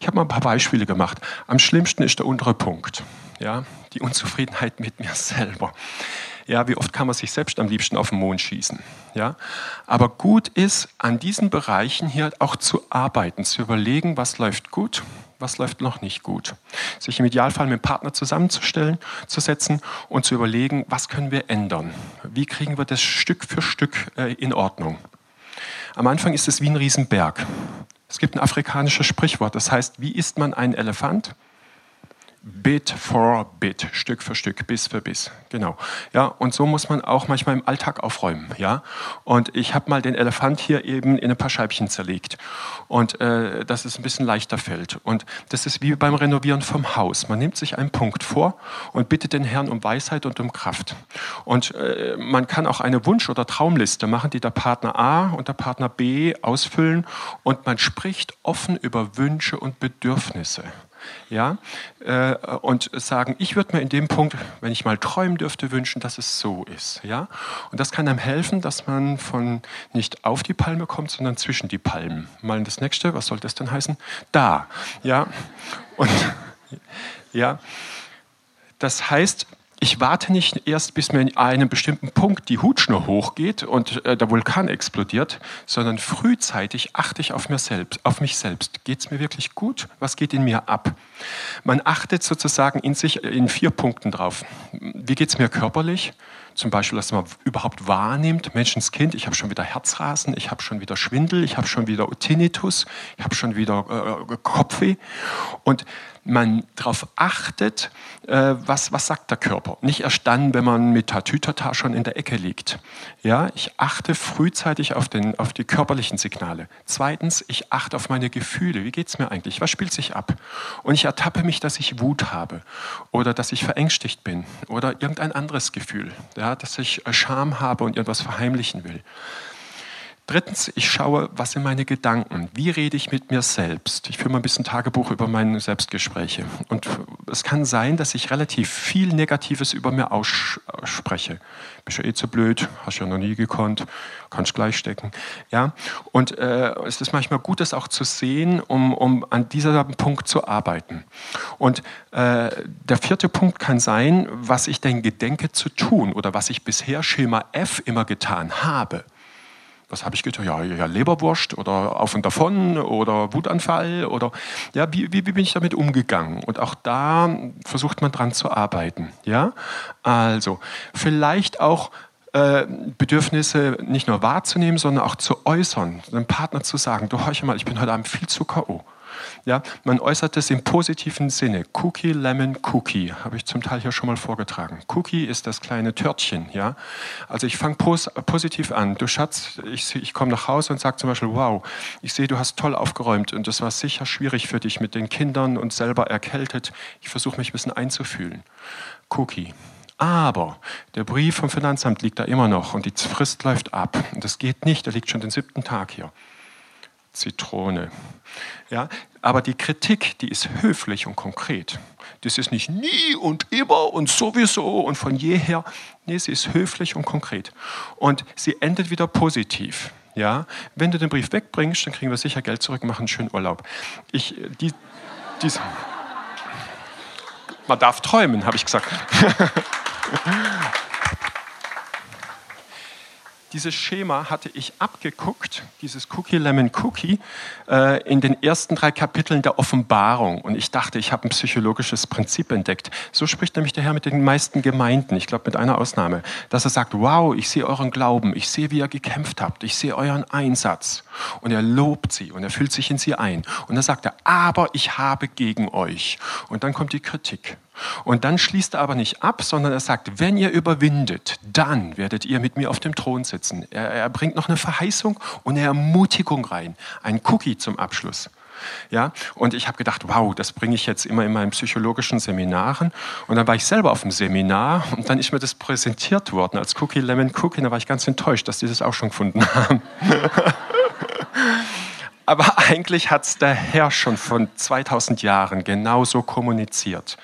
Ich habe mal ein paar Beispiele gemacht. Am schlimmsten ist der untere Punkt. Ja, die Unzufriedenheit mit mir selber. Ja, wie oft kann man sich selbst am liebsten auf den Mond schießen? Ja, aber gut ist, an diesen Bereichen hier auch zu arbeiten, zu überlegen, was läuft gut, was läuft noch nicht gut. Sich im Idealfall mit dem Partner zusammenzustellen, zu setzen und zu überlegen, was können wir ändern? Wie kriegen wir das Stück für Stück äh, in Ordnung? Am Anfang ist es wie ein Riesenberg. Es gibt ein afrikanisches Sprichwort, das heißt, wie isst man einen Elefant? Bit for Bit, Stück für Stück, Biss für Biss. Genau. Ja, und so muss man auch manchmal im Alltag aufräumen. Ja, und ich habe mal den Elefant hier eben in ein paar Scheibchen zerlegt und äh, dass es ein bisschen leichter fällt. Und das ist wie beim Renovieren vom Haus. Man nimmt sich einen Punkt vor und bittet den Herrn um Weisheit und um Kraft. Und äh, man kann auch eine Wunsch- oder Traumliste machen, die der Partner A und der Partner B ausfüllen und man spricht offen über Wünsche und Bedürfnisse ja, äh, und sagen, ich würde mir in dem Punkt, wenn ich mal träumen dürfte, wünschen, dass es so ist, ja. Und das kann einem helfen, dass man von nicht auf die Palme kommt, sondern zwischen die Palmen. Mal das nächste, was soll das denn heißen? Da, ja. Und ja, das heißt, ich warte nicht erst, bis mir in einem bestimmten Punkt die Hutschnur hochgeht und äh, der Vulkan explodiert, sondern frühzeitig achte ich auf, mir selbst, auf mich selbst. Geht es mir wirklich gut? Was geht in mir ab? Man achtet sozusagen in sich in vier Punkten drauf. Wie geht es mir körperlich? Zum Beispiel, dass man überhaupt wahrnimmt, Menschenskind, ich habe schon wieder Herzrasen, ich habe schon wieder Schwindel, ich habe schon wieder Tinnitus, ich habe schon wieder äh, Kopfweh. Und man darauf achtet, äh, was, was sagt der Körper. Nicht erst dann, wenn man mit Tatütata schon in der Ecke liegt. Ja, ich achte frühzeitig auf, den, auf die körperlichen Signale. Zweitens, ich achte auf meine Gefühle. Wie geht es mir eigentlich? Was spielt sich ab? Und ich ertappe mich, dass ich Wut habe oder dass ich verängstigt bin oder irgendein anderes Gefühl, ja, dass ich Scham habe und irgendwas verheimlichen will. Drittens, ich schaue, was sind meine Gedanken? Wie rede ich mit mir selbst? Ich führe mal ein bisschen Tagebuch über meine Selbstgespräche. Und es kann sein, dass ich relativ viel Negatives über mir ausspreche. Bist ja eh zu blöd, hast ja noch nie gekonnt, kannst gleich stecken. Ja? Und äh, es ist manchmal gut, das auch zu sehen, um, um an diesem Punkt zu arbeiten. Und äh, der vierte Punkt kann sein, was ich denn gedenke zu tun oder was ich bisher Schema F immer getan habe was habe ich getan? Ja, ja, Leberwurst oder auf und davon oder Wutanfall oder ja, wie, wie, wie, bin ich damit umgegangen? Und auch da versucht man dran zu arbeiten. Ja, also vielleicht auch äh, Bedürfnisse nicht nur wahrzunehmen, sondern auch zu äußern, dem Partner zu sagen, du hör mal, ich bin heute Abend viel zu K.O. Ja, man äußert es im positiven Sinne. Cookie, Lemon, Cookie, habe ich zum Teil hier schon mal vorgetragen. Cookie ist das kleine Törtchen. Ja? Also ich fange pos positiv an. Du Schatz, ich, ich komme nach Hause und sage zum Beispiel, wow, ich sehe, du hast toll aufgeräumt und das war sicher schwierig für dich mit den Kindern und selber erkältet. Ich versuche mich ein bisschen einzufühlen. Cookie. Aber der Brief vom Finanzamt liegt da immer noch und die Frist läuft ab. Und das geht nicht, der liegt schon den siebten Tag hier. Zitrone. Ja, aber die Kritik, die ist höflich und konkret. Das ist nicht nie und immer und sowieso und von jeher. Nee, sie ist höflich und konkret. Und sie endet wieder positiv. Ja, wenn du den Brief wegbringst, dann kriegen wir sicher Geld zurück, machen einen schönen Urlaub. Ich, die, dies, man darf träumen, habe ich gesagt. Dieses Schema hatte ich abgeguckt, dieses Cookie Lemon Cookie, äh, in den ersten drei Kapiteln der Offenbarung. Und ich dachte, ich habe ein psychologisches Prinzip entdeckt. So spricht nämlich der Herr mit den meisten Gemeinden, ich glaube mit einer Ausnahme, dass er sagt, wow, ich sehe euren Glauben, ich sehe, wie ihr gekämpft habt, ich sehe euren Einsatz. Und er lobt sie und er fühlt sich in sie ein. Und dann sagt er, aber ich habe gegen euch. Und dann kommt die Kritik. Und dann schließt er aber nicht ab, sondern er sagt, wenn ihr überwindet, dann werdet ihr mit mir auf dem Thron sitzen. Er, er bringt noch eine Verheißung und eine Ermutigung rein, ein Cookie zum Abschluss. Ja, und ich habe gedacht, wow, das bringe ich jetzt immer in meinen psychologischen Seminaren. Und dann war ich selber auf dem Seminar und dann ist mir das präsentiert worden als Cookie Lemon Cookie. Da war ich ganz enttäuscht, dass die das auch schon gefunden haben. Eigentlich hat es der Herr schon von 2000 Jahren genauso kommuniziert.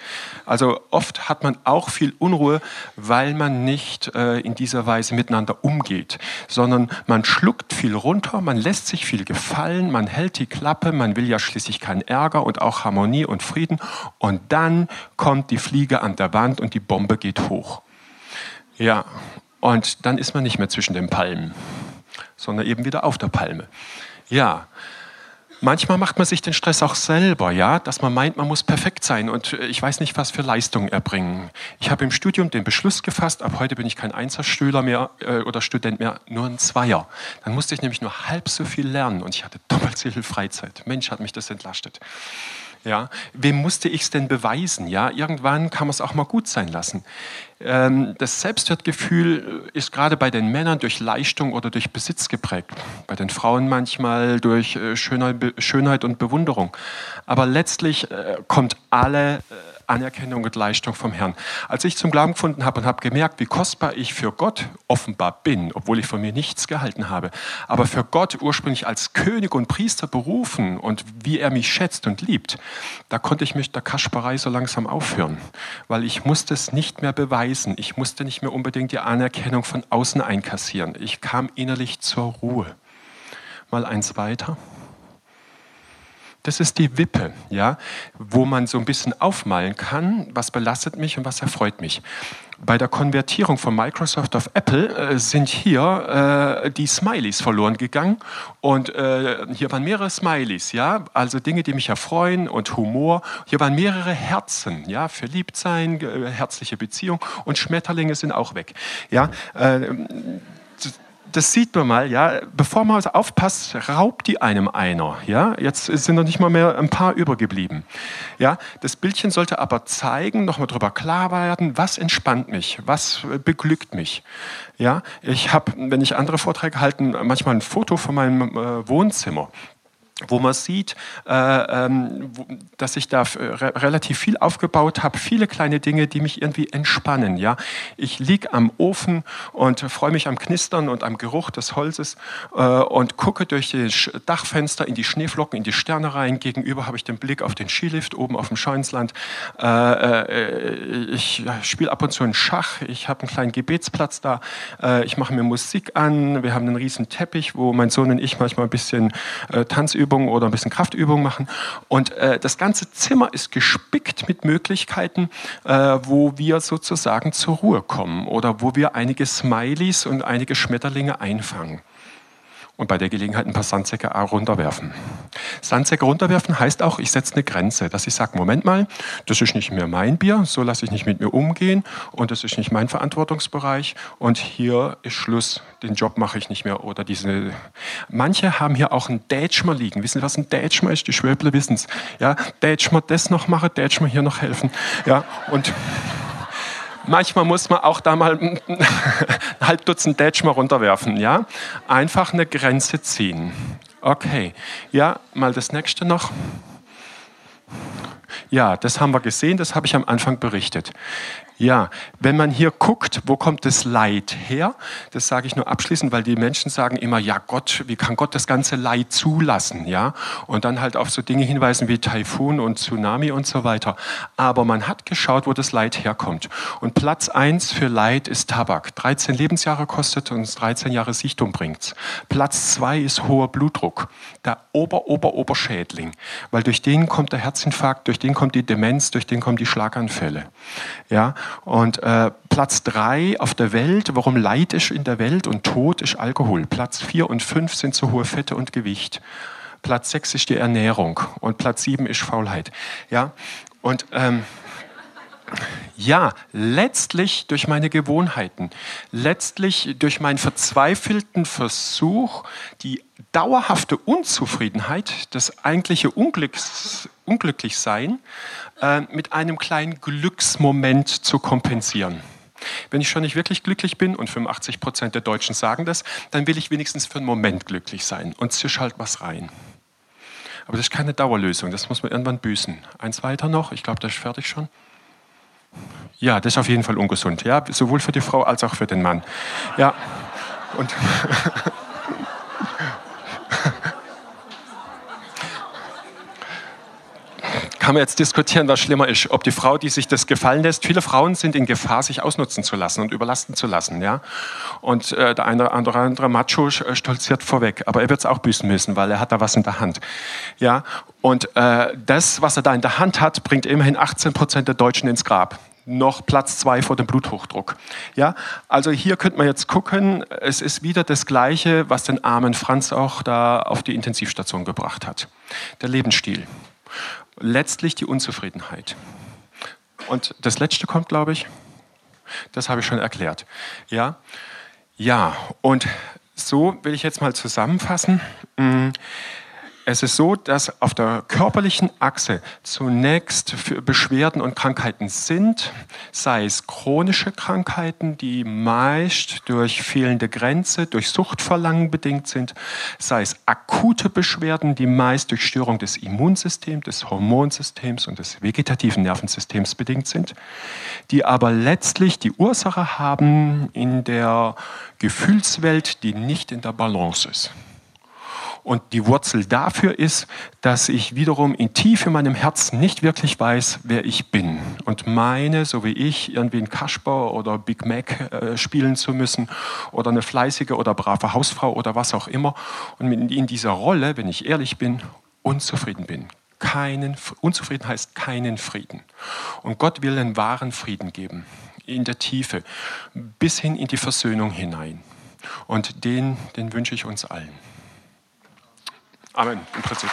Also oft hat man auch viel Unruhe, weil man nicht äh, in dieser Weise miteinander umgeht, sondern man schluckt viel runter, man lässt sich viel gefallen, man hält die Klappe, man will ja schließlich keinen Ärger und auch Harmonie und Frieden. Und dann kommt die Fliege an der Wand und die Bombe geht hoch. Ja, und dann ist man nicht mehr zwischen den Palmen, sondern eben wieder auf der Palme. Ja, manchmal macht man sich den Stress auch selber, ja, dass man meint, man muss perfekt sein und äh, ich weiß nicht, was für Leistungen erbringen. Ich habe im Studium den Beschluss gefasst, ab heute bin ich kein Einzelschüler mehr äh, oder Student mehr, nur ein Zweier. Dann musste ich nämlich nur halb so viel lernen und ich hatte doppelt so viel Freizeit. Mensch, hat mich das entlastet. Ja, wem musste ich es denn beweisen? Ja, irgendwann kann man es auch mal gut sein lassen. Ähm, das Selbstwertgefühl ist gerade bei den Männern durch Leistung oder durch Besitz geprägt, bei den Frauen manchmal durch äh, Schönheit, und Bewunderung. Aber letztlich äh, kommt alle äh, Anerkennung und Leistung vom Herrn. Als ich zum Glauben gefunden habe und habe gemerkt, wie kostbar ich für Gott offenbar bin, obwohl ich von mir nichts gehalten habe, aber für Gott ursprünglich als König und Priester berufen und wie er mich schätzt und liebt, da konnte ich mich der Kasperei so langsam aufhören, weil ich musste es nicht mehr beweisen. Ich musste nicht mehr unbedingt die Anerkennung von außen einkassieren. Ich kam innerlich zur Ruhe. Mal eins weiter. Das ist die Wippe, ja, wo man so ein bisschen aufmalen kann, was belastet mich und was erfreut mich. Bei der Konvertierung von Microsoft auf Apple äh, sind hier äh, die Smileys verloren gegangen und äh, hier waren mehrere Smileys, ja, also Dinge, die mich erfreuen und Humor. Hier waren mehrere Herzen, ja, Verliebtsein, herzliche Beziehung und Schmetterlinge sind auch weg, ja. Das sieht man mal, ja, bevor man aufpasst, raubt die einem einer, ja. Jetzt sind noch nicht mal mehr ein paar übergeblieben, ja. Das Bildchen sollte aber zeigen, nochmal darüber klar werden, was entspannt mich, was beglückt mich, ja. Ich habe, wenn ich andere Vorträge halte, manchmal ein Foto von meinem äh, Wohnzimmer wo man sieht, äh, ähm, dass ich da re relativ viel aufgebaut habe, viele kleine Dinge, die mich irgendwie entspannen. Ja, ich liege am Ofen und freue mich am Knistern und am Geruch des Holzes äh, und gucke durch das Dachfenster in die Schneeflocken, in die Sterne rein. Gegenüber habe ich den Blick auf den Skilift oben auf dem Scheunsland. Äh, äh ich spiele ab und zu einen Schach. Ich habe einen kleinen Gebetsplatz da. Äh, ich mache mir Musik an. Wir haben einen riesen Teppich, wo mein Sohn und ich manchmal ein bisschen äh, Tanzübungen Dehnübungen oder ein bisschen Kraftübungen machen. Und äh, das ganze Zimmer ist gespickt mit Möglichkeiten, äh, wo wir sozusagen zur Ruhe kommen oder wo wir einige Smileys und einige Schmetterlinge einfangen und bei der Gelegenheit ein paar Sandsäcke runterwerfen. Sandsäcke runterwerfen heißt auch, ich setze eine Grenze, dass ich sage, Moment mal, das ist nicht mehr mein Bier, so lasse ich nicht mit mir umgehen und das ist nicht mein Verantwortungsbereich und hier ist Schluss, den Job mache ich nicht mehr oder diese. Manche haben hier auch einen Dätschmer liegen. Wissen Sie, was ein Dätschmer ist? Die Schwäble wissen es. Ja, Dätschmer das noch machen, Dätschmer hier noch helfen. Ja, und manchmal muss man auch da mal ein halb Dutzend Dätsch mal runterwerfen. Ja? Einfach eine Grenze ziehen. Okay, ja, mal das nächste noch. Ja, das haben wir gesehen, das habe ich am Anfang berichtet. Ja, wenn man hier guckt, wo kommt das Leid her? Das sage ich nur abschließend, weil die Menschen sagen immer, ja Gott, wie kann Gott das ganze Leid zulassen? Ja, und dann halt auf so Dinge hinweisen wie Taifun und Tsunami und so weiter. Aber man hat geschaut, wo das Leid herkommt. Und Platz eins für Leid ist Tabak. 13 Lebensjahre kostet uns 13 Jahre Sichtung bringt's. Platz zwei ist hoher Blutdruck. Der Ober, Ober, Oberschädling. Weil durch den kommt der Herzinfarkt, durch den kommt die Demenz, durch den kommen die Schlaganfälle. Ja, und äh, Platz drei auf der Welt, warum Leid ist in der Welt und Tod ist Alkohol. Platz vier und fünf sind zu hohe Fette und Gewicht. Platz sechs ist die Ernährung und Platz sieben ist Faulheit. Ja, und ähm, ja, letztlich durch meine Gewohnheiten, letztlich durch meinen verzweifelten Versuch, die dauerhafte Unzufriedenheit, das eigentliche Unglücks, Unglücklichsein äh, mit einem kleinen Glücksmoment zu kompensieren. Wenn ich schon nicht wirklich glücklich bin, und 85 Prozent der Deutschen sagen das, dann will ich wenigstens für einen Moment glücklich sein und zisch halt was rein. Aber das ist keine Dauerlösung, das muss man irgendwann büßen. Eins weiter noch, ich glaube, das ist fertig schon. Ja, das ist auf jeden Fall ungesund, ja, sowohl für die Frau als auch für den Mann. Ja, und kann man jetzt diskutieren, was schlimmer ist. Ob die Frau, die sich das gefallen lässt, viele Frauen sind in Gefahr, sich ausnutzen zu lassen und überlasten zu lassen. Ja? Und äh, der eine oder andere, Macho äh, stolziert vorweg. Aber er wird es auch büßen müssen, weil er hat da was in der Hand. Ja? Und äh, das, was er da in der Hand hat, bringt immerhin 18 Prozent der Deutschen ins Grab noch Platz zwei vor dem Bluthochdruck. Ja, also hier könnte man jetzt gucken, es ist wieder das Gleiche, was den armen Franz auch da auf die Intensivstation gebracht hat. Der Lebensstil letztlich die Unzufriedenheit. Und das letzte kommt, glaube ich, das habe ich schon erklärt. Ja, ja, und so will ich jetzt mal zusammenfassen. Mm, es ist so, dass auf der körperlichen Achse zunächst Beschwerden und Krankheiten sind, sei es chronische Krankheiten, die meist durch fehlende Grenze, durch Suchtverlangen bedingt sind, sei es akute Beschwerden, die meist durch Störung des Immunsystems, des Hormonsystems und des vegetativen Nervensystems bedingt sind, die aber letztlich die Ursache haben in der Gefühlswelt, die nicht in der Balance ist. Und die Wurzel dafür ist, dass ich wiederum in tief in meinem Herzen nicht wirklich weiß, wer ich bin. Und meine, so wie ich, irgendwie ein Kasper oder Big Mac äh, spielen zu müssen oder eine fleißige oder brave Hausfrau oder was auch immer. Und in dieser Rolle, wenn ich ehrlich bin, unzufrieden bin. Keinen, unzufrieden heißt keinen Frieden. Und Gott will einen wahren Frieden geben, in der Tiefe, bis hin in die Versöhnung hinein. Und den, den wünsche ich uns allen. Amen, im Prinzip.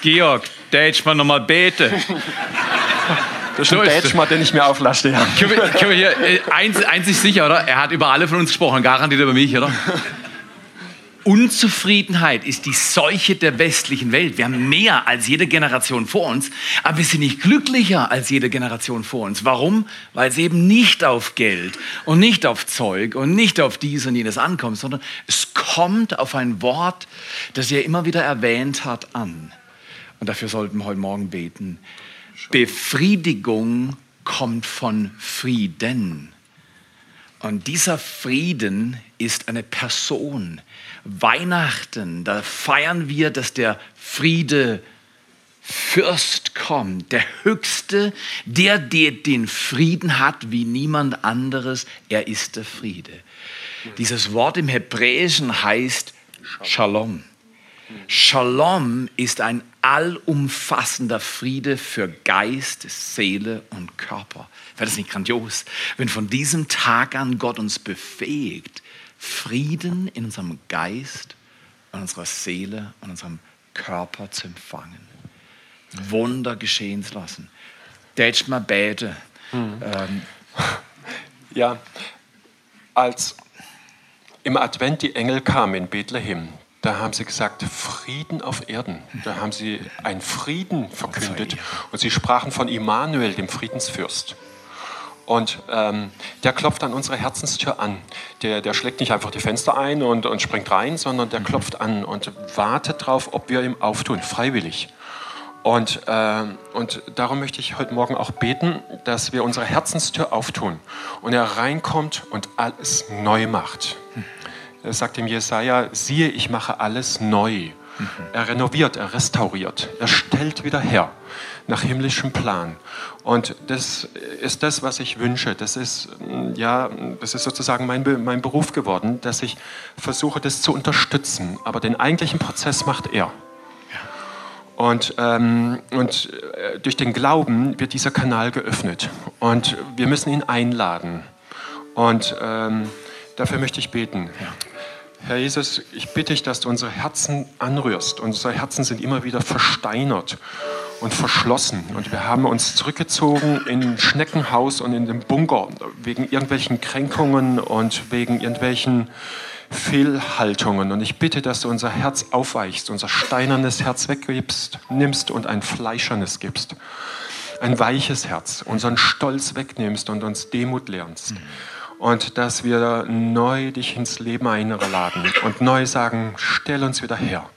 Georg, Deutsch mal nochmal bete. Das ist ein Dätschmer, den ich mir auflasche. Ja. Können wir, können wir hier, äh, eins, eins ist sicher, oder? Er hat über alle von uns gesprochen, garantiert über mich, oder? Unzufriedenheit ist die Seuche der westlichen Welt. Wir haben mehr als jede Generation vor uns, aber wir sind nicht glücklicher als jede Generation vor uns. Warum? Weil es eben nicht auf Geld und nicht auf Zeug und nicht auf dies und jenes ankommt, sondern es kommt auf ein Wort, das er immer wieder erwähnt hat, an. Und dafür sollten wir heute Morgen beten. Befriedigung kommt von Frieden. Und dieser Frieden ist eine Person. Weihnachten, da feiern wir, dass der Friede Fürst kommt, der Höchste, der, der den Frieden hat wie niemand anderes. Er ist der Friede. Dieses Wort im Hebräischen heißt Shalom. Shalom ist ein allumfassender Friede für Geist, Seele und Körper. Wäre das nicht grandios, wenn von diesem Tag an Gott uns befähigt, Frieden in unserem Geist, in unserer Seele und unserem Körper zu empfangen. Wunder geschehen zu lassen. Dätsch mal bete. Mhm. Ähm, ja, als im Advent die Engel kamen in Bethlehem, da haben sie gesagt, Frieden auf Erden. Da haben sie einen Frieden verkündet und sie sprachen von Immanuel, dem Friedensfürst. Und ähm, der klopft an unsere Herzenstür an. Der, der schlägt nicht einfach die Fenster ein und, und springt rein, sondern der klopft an und wartet darauf, ob wir ihm auftun, freiwillig. Und, äh, und darum möchte ich heute Morgen auch beten, dass wir unsere Herzenstür auftun und er reinkommt und alles neu macht. Er sagt dem Jesaja: Siehe, ich mache alles neu. Er renoviert, er restauriert, er stellt wieder her nach himmlischem Plan. Und das ist das, was ich wünsche. Das ist, ja, das ist sozusagen mein, mein Beruf geworden, dass ich versuche, das zu unterstützen. Aber den eigentlichen Prozess macht er. Und, ähm, und äh, durch den Glauben wird dieser Kanal geöffnet. Und wir müssen ihn einladen. Und ähm, dafür möchte ich beten. Ja. Herr Jesus, ich bitte dich, dass du unsere Herzen anrührst. Unsere Herzen sind immer wieder versteinert und verschlossen. Und wir haben uns zurückgezogen in ein Schneckenhaus und in den Bunker wegen irgendwelchen Kränkungen und wegen irgendwelchen Fehlhaltungen. Und ich bitte, dass du unser Herz aufweichst, unser steinernes Herz weggibst, nimmst und ein fleischernes gibst. Ein weiches Herz, unseren Stolz wegnimmst und uns Demut lernst. Mhm. Und dass wir neu dich ins Leben einladen und neu sagen, stell uns wieder her.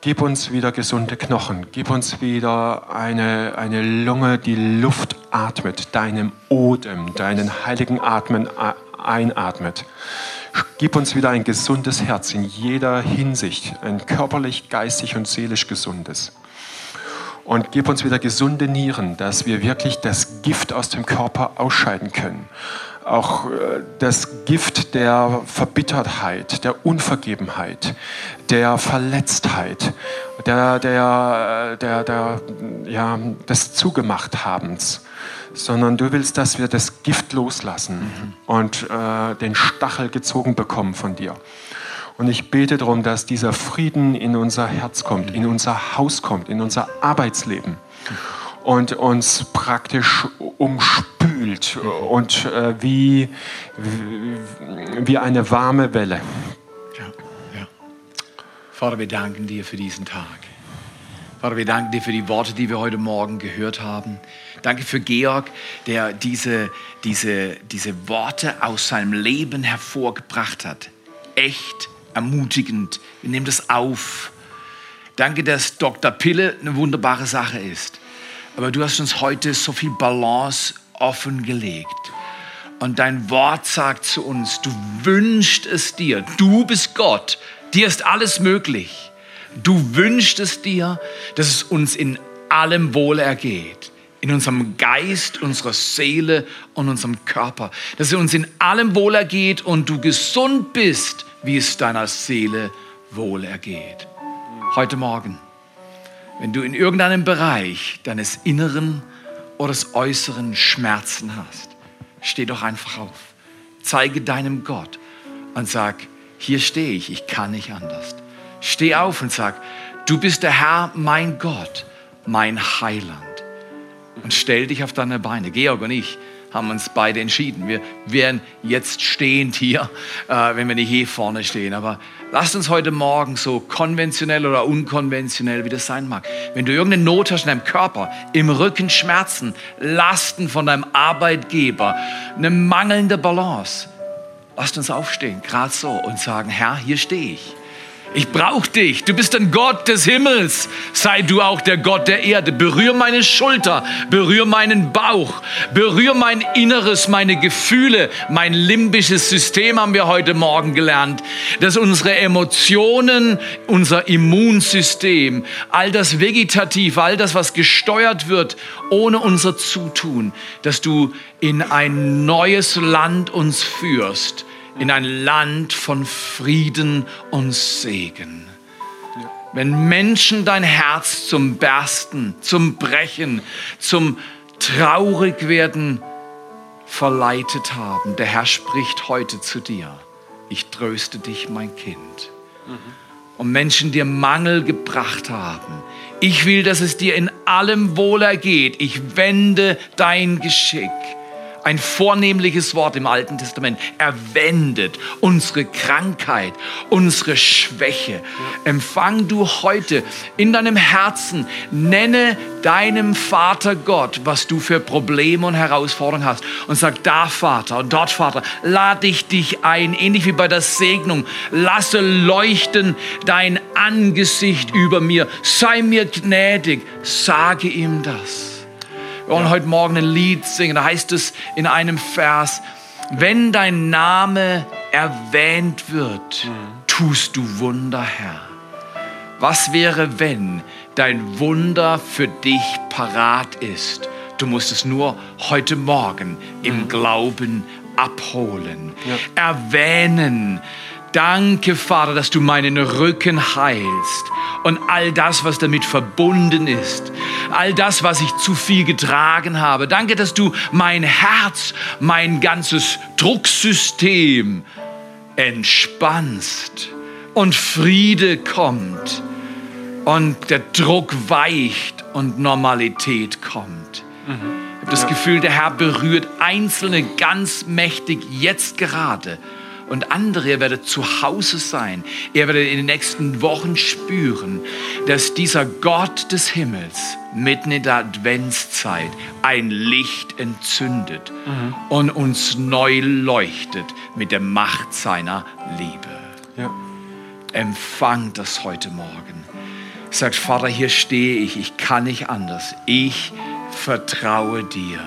Gib uns wieder gesunde Knochen. Gib uns wieder eine, eine Lunge, die Luft atmet, deinem Odem, deinen heiligen Atmen einatmet. Gib uns wieder ein gesundes Herz in jeder Hinsicht, ein körperlich, geistig und seelisch gesundes. Und gib uns wieder gesunde Nieren, dass wir wirklich das Gift aus dem Körper ausscheiden können auch äh, das Gift der Verbittertheit, der Unvergebenheit, der Verletztheit, der, der, der, der, ja, des Zugemachthabens, sondern du willst, dass wir das Gift loslassen mhm. und äh, den Stachel gezogen bekommen von dir. Und ich bete darum, dass dieser Frieden in unser Herz kommt, in unser Haus kommt, in unser Arbeitsleben und uns praktisch umspült und äh, wie, wie eine warme Welle. Ja, ja. Vater, wir danken dir für diesen Tag. Vater, wir danken dir für die Worte, die wir heute Morgen gehört haben. Danke für Georg, der diese, diese, diese Worte aus seinem Leben hervorgebracht hat. Echt ermutigend. Wir nehmen das auf. Danke, dass Dr. Pille eine wunderbare Sache ist. Aber du hast uns heute so viel Balance offengelegt. Und dein Wort sagt zu uns, du wünschst es dir. Du bist Gott. Dir ist alles möglich. Du wünschst es dir, dass es uns in allem Wohl ergeht. In unserem Geist, unserer Seele und unserem Körper. Dass es uns in allem Wohl ergeht und du gesund bist, wie es deiner Seele wohl ergeht. Heute Morgen wenn du in irgendeinem Bereich deines Inneren oder des Äußeren Schmerzen hast, steh doch einfach auf. Zeige deinem Gott und sag, hier stehe ich, ich kann nicht anders. Steh auf und sag, du bist der Herr, mein Gott, mein Heiland. Und stell dich auf deine Beine. Georg und ich haben uns beide entschieden. Wir wären jetzt stehend hier, äh, wenn wir nicht hier vorne stehen. Aber lasst uns heute Morgen so konventionell oder unkonventionell, wie das sein mag. Wenn du irgendeine Not hast in deinem Körper, im Rücken Schmerzen, Lasten von deinem Arbeitgeber, eine mangelnde Balance, lasst uns aufstehen, gerade so, und sagen, Herr, hier stehe ich. Ich brauche dich. Du bist ein Gott des Himmels. Sei du auch der Gott der Erde. Berühr meine Schulter, berühr meinen Bauch, berühr mein Inneres, meine Gefühle, mein limbisches System haben wir heute Morgen gelernt, dass unsere Emotionen, unser Immunsystem, all das Vegetativ, all das, was gesteuert wird, ohne unser Zutun, dass du in ein neues Land uns führst in ein Land von Frieden und Segen. Wenn Menschen dein Herz zum Bersten, zum Brechen, zum Traurigwerden verleitet haben, der Herr spricht heute zu dir. Ich tröste dich, mein Kind. Und Menschen dir Mangel gebracht haben. Ich will, dass es dir in allem wohl ergeht. Ich wende dein Geschick ein vornehmliches Wort im Alten Testament. Er wendet unsere Krankheit, unsere Schwäche. Empfang du heute in deinem Herzen, nenne deinem Vater Gott, was du für Probleme und Herausforderungen hast. Und sag, da Vater und dort Vater, lade ich dich ein, ähnlich wie bei der Segnung. Lasse leuchten dein Angesicht über mir. Sei mir gnädig. Sage ihm das. Wir wollen heute Morgen ein Lied singen. Da heißt es in einem Vers, wenn dein Name erwähnt wird, mhm. tust du Wunder, Herr. Was wäre, wenn dein Wunder für dich parat ist? Du musst es nur heute Morgen im mhm. Glauben abholen, ja. erwähnen. Danke, Vater, dass du meinen Rücken heilst und all das, was damit verbunden ist, all das, was ich zu viel getragen habe. Danke, dass du mein Herz, mein ganzes Drucksystem entspannst und Friede kommt und der Druck weicht und Normalität kommt. Mhm. Ich habe das Gefühl, der Herr berührt Einzelne ganz mächtig jetzt gerade und andere, ihr werdet zu Hause sein. Ihr werdet in den nächsten Wochen spüren, dass dieser Gott des Himmels mitten in der Adventszeit ein Licht entzündet mhm. und uns neu leuchtet mit der Macht seiner Liebe. Ja. Empfangt das heute Morgen. Sagt, Vater, hier stehe ich, ich kann nicht anders. Ich vertraue dir.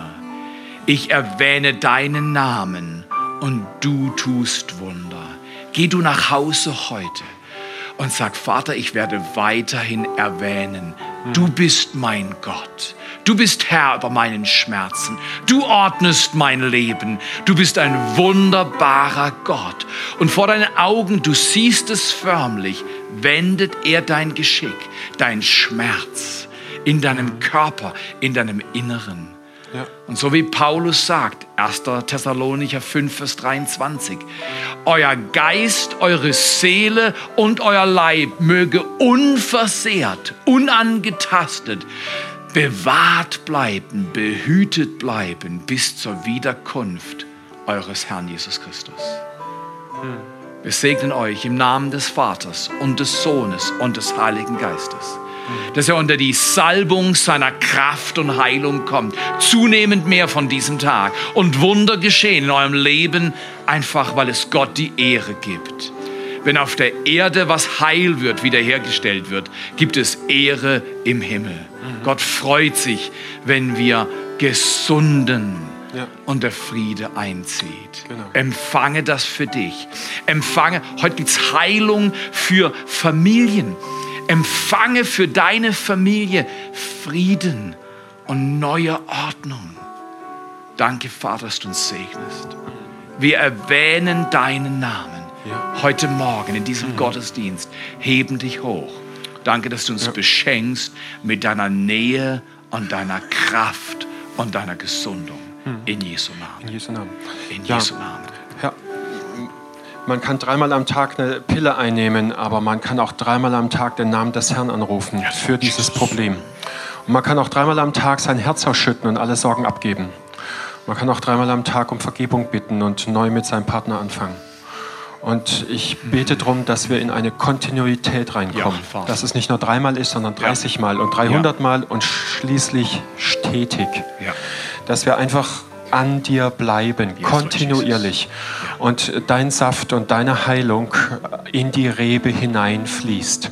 Ich erwähne deinen Namen und du tust Wunder. Geh du nach Hause heute und sag, Vater, ich werde weiterhin erwähnen, du bist mein Gott. Du bist Herr über meinen Schmerzen. Du ordnest mein Leben. Du bist ein wunderbarer Gott. Und vor deinen Augen, du siehst es förmlich, wendet er dein Geschick, dein Schmerz in deinem Körper, in deinem Inneren. Ja. Und so wie Paulus sagt, 1. Thessalonicher 5, Vers 23, euer Geist, eure Seele und euer Leib möge unversehrt, unangetastet, bewahrt bleiben, behütet bleiben bis zur Wiederkunft eures Herrn Jesus Christus. Hm. Wir segnen euch im Namen des Vaters und des Sohnes und des Heiligen Geistes dass er unter die Salbung seiner Kraft und Heilung kommt. Zunehmend mehr von diesem Tag. Und Wunder geschehen in eurem Leben, einfach weil es Gott die Ehre gibt. Wenn auf der Erde was heil wird, wiederhergestellt wird, gibt es Ehre im Himmel. Mhm. Gott freut sich, wenn wir gesunden ja. und der Friede einzieht. Genau. Empfange das für dich. Empfange, heute gibt es Heilung für Familien. Empfange für deine Familie Frieden und neue Ordnung. Danke, Vater, dass du uns segnest. Wir erwähnen deinen Namen ja. heute Morgen in diesem mhm. Gottesdienst. Heben dich hoch. Danke, dass du uns ja. beschenkst mit deiner Nähe und deiner Kraft und deiner Gesundung. Mhm. In Jesu Namen. In Jesu Namen. In Jesu Namen. Man kann dreimal am Tag eine Pille einnehmen, aber man kann auch dreimal am Tag den Namen des Herrn anrufen für dieses Problem. Und man kann auch dreimal am Tag sein Herz ausschütten und alle Sorgen abgeben. Man kann auch dreimal am Tag um Vergebung bitten und neu mit seinem Partner anfangen. Und ich bete darum, dass wir in eine Kontinuität reinkommen. Ja, dass es nicht nur dreimal ist, sondern 30 Mal und 300 Mal und schließlich stetig. Ja. Dass wir einfach an dir bleiben, kontinuierlich. Und dein Saft und deine Heilung in die Rebe hineinfließt.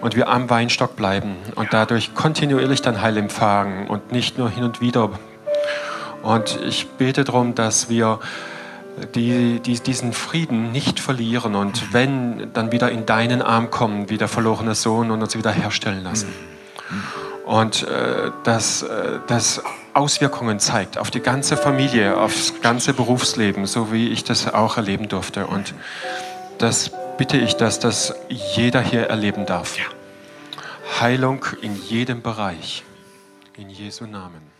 Und wir am Weinstock bleiben und dadurch kontinuierlich dein Heil empfangen und nicht nur hin und wieder. Und ich bete darum, dass wir die, die, diesen Frieden nicht verlieren und mhm. wenn, dann wieder in deinen Arm kommen, wie der verlorene Sohn und uns wieder herstellen lassen. Mhm. Und äh, dass äh, das Auswirkungen zeigt auf die ganze Familie, aufs ganze Berufsleben, so wie ich das auch erleben durfte. Und das bitte ich, dass das jeder hier erleben darf. Heilung in jedem Bereich. In Jesu Namen.